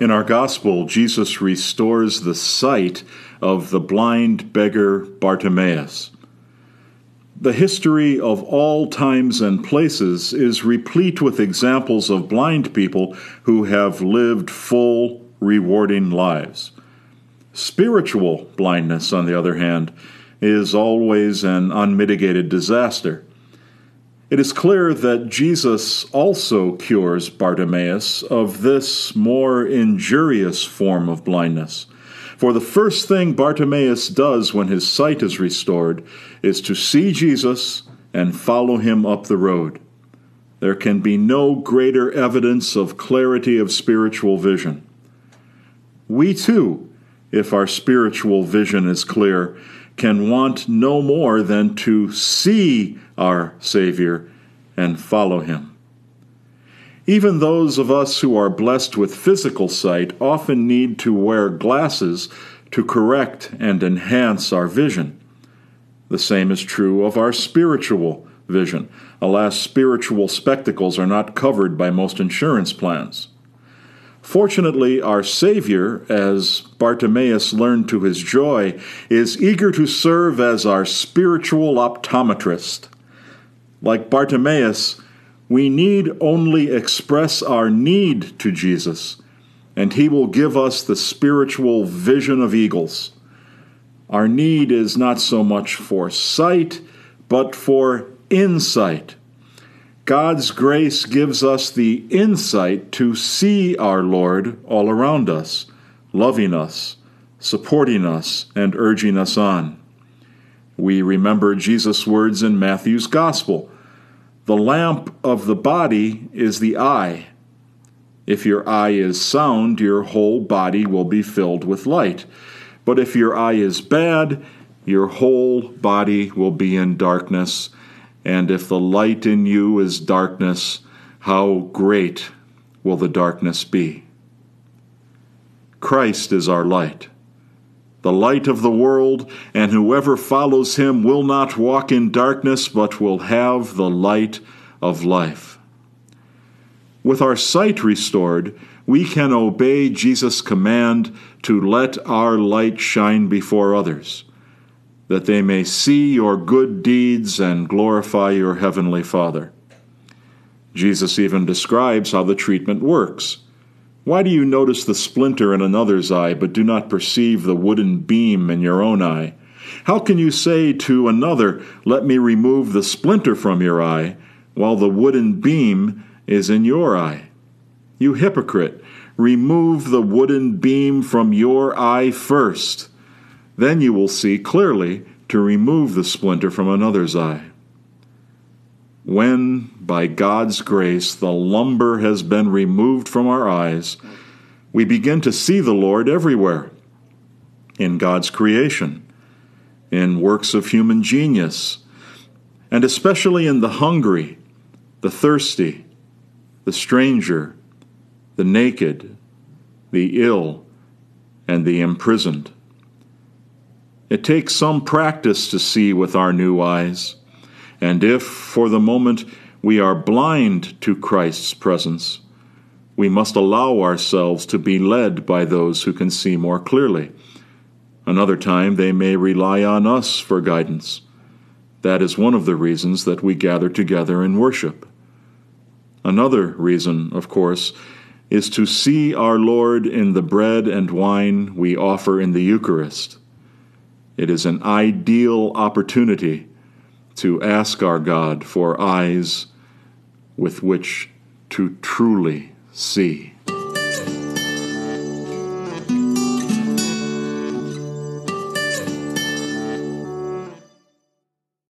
In our gospel, Jesus restores the sight of the blind beggar Bartimaeus. The history of all times and places is replete with examples of blind people who have lived full, rewarding lives. Spiritual blindness, on the other hand, is always an unmitigated disaster. It is clear that Jesus also cures Bartimaeus of this more injurious form of blindness. For the first thing Bartimaeus does when his sight is restored is to see Jesus and follow him up the road. There can be no greater evidence of clarity of spiritual vision. We too, if our spiritual vision is clear, can want no more than to see our Savior and follow him. Even those of us who are blessed with physical sight often need to wear glasses to correct and enhance our vision. The same is true of our spiritual vision. Alas, spiritual spectacles are not covered by most insurance plans. Fortunately, our Savior, as Bartimaeus learned to his joy, is eager to serve as our spiritual optometrist. Like Bartimaeus, we need only express our need to Jesus, and he will give us the spiritual vision of eagles. Our need is not so much for sight, but for insight. God's grace gives us the insight to see our Lord all around us, loving us, supporting us, and urging us on. We remember Jesus' words in Matthew's Gospel The lamp of the body is the eye. If your eye is sound, your whole body will be filled with light. But if your eye is bad, your whole body will be in darkness and if the light in you is darkness, how great will the darkness be? Christ is our light, the light of the world, and whoever follows him will not walk in darkness, but will have the light of life. With our sight restored, we can obey Jesus' command to let our light shine before others that they may see your good deeds and glorify your heavenly Father. Jesus even describes how the treatment works. Why do you notice the splinter in another's eye, but do not perceive the wooden beam in your own eye? How can you say to another, Let me remove the splinter from your eye, while the wooden beam is in your eye? You hypocrite, remove the wooden beam from your eye first then you will see clearly to remove the splinter from another's eye. When, by God's grace, the lumber has been removed from our eyes, we begin to see the Lord everywhere in God's creation, in works of human genius, and especially in the hungry, the thirsty, the stranger, the naked, the ill, and the imprisoned. It takes some practice to see with our new eyes. And if, for the moment, we are blind to Christ's presence, we must allow ourselves to be led by those who can see more clearly. Another time, they may rely on us for guidance. That is one of the reasons that we gather together in worship. Another reason, of course, is to see our Lord in the bread and wine we offer in the Eucharist. It is an ideal opportunity to ask our God for eyes with which to truly see.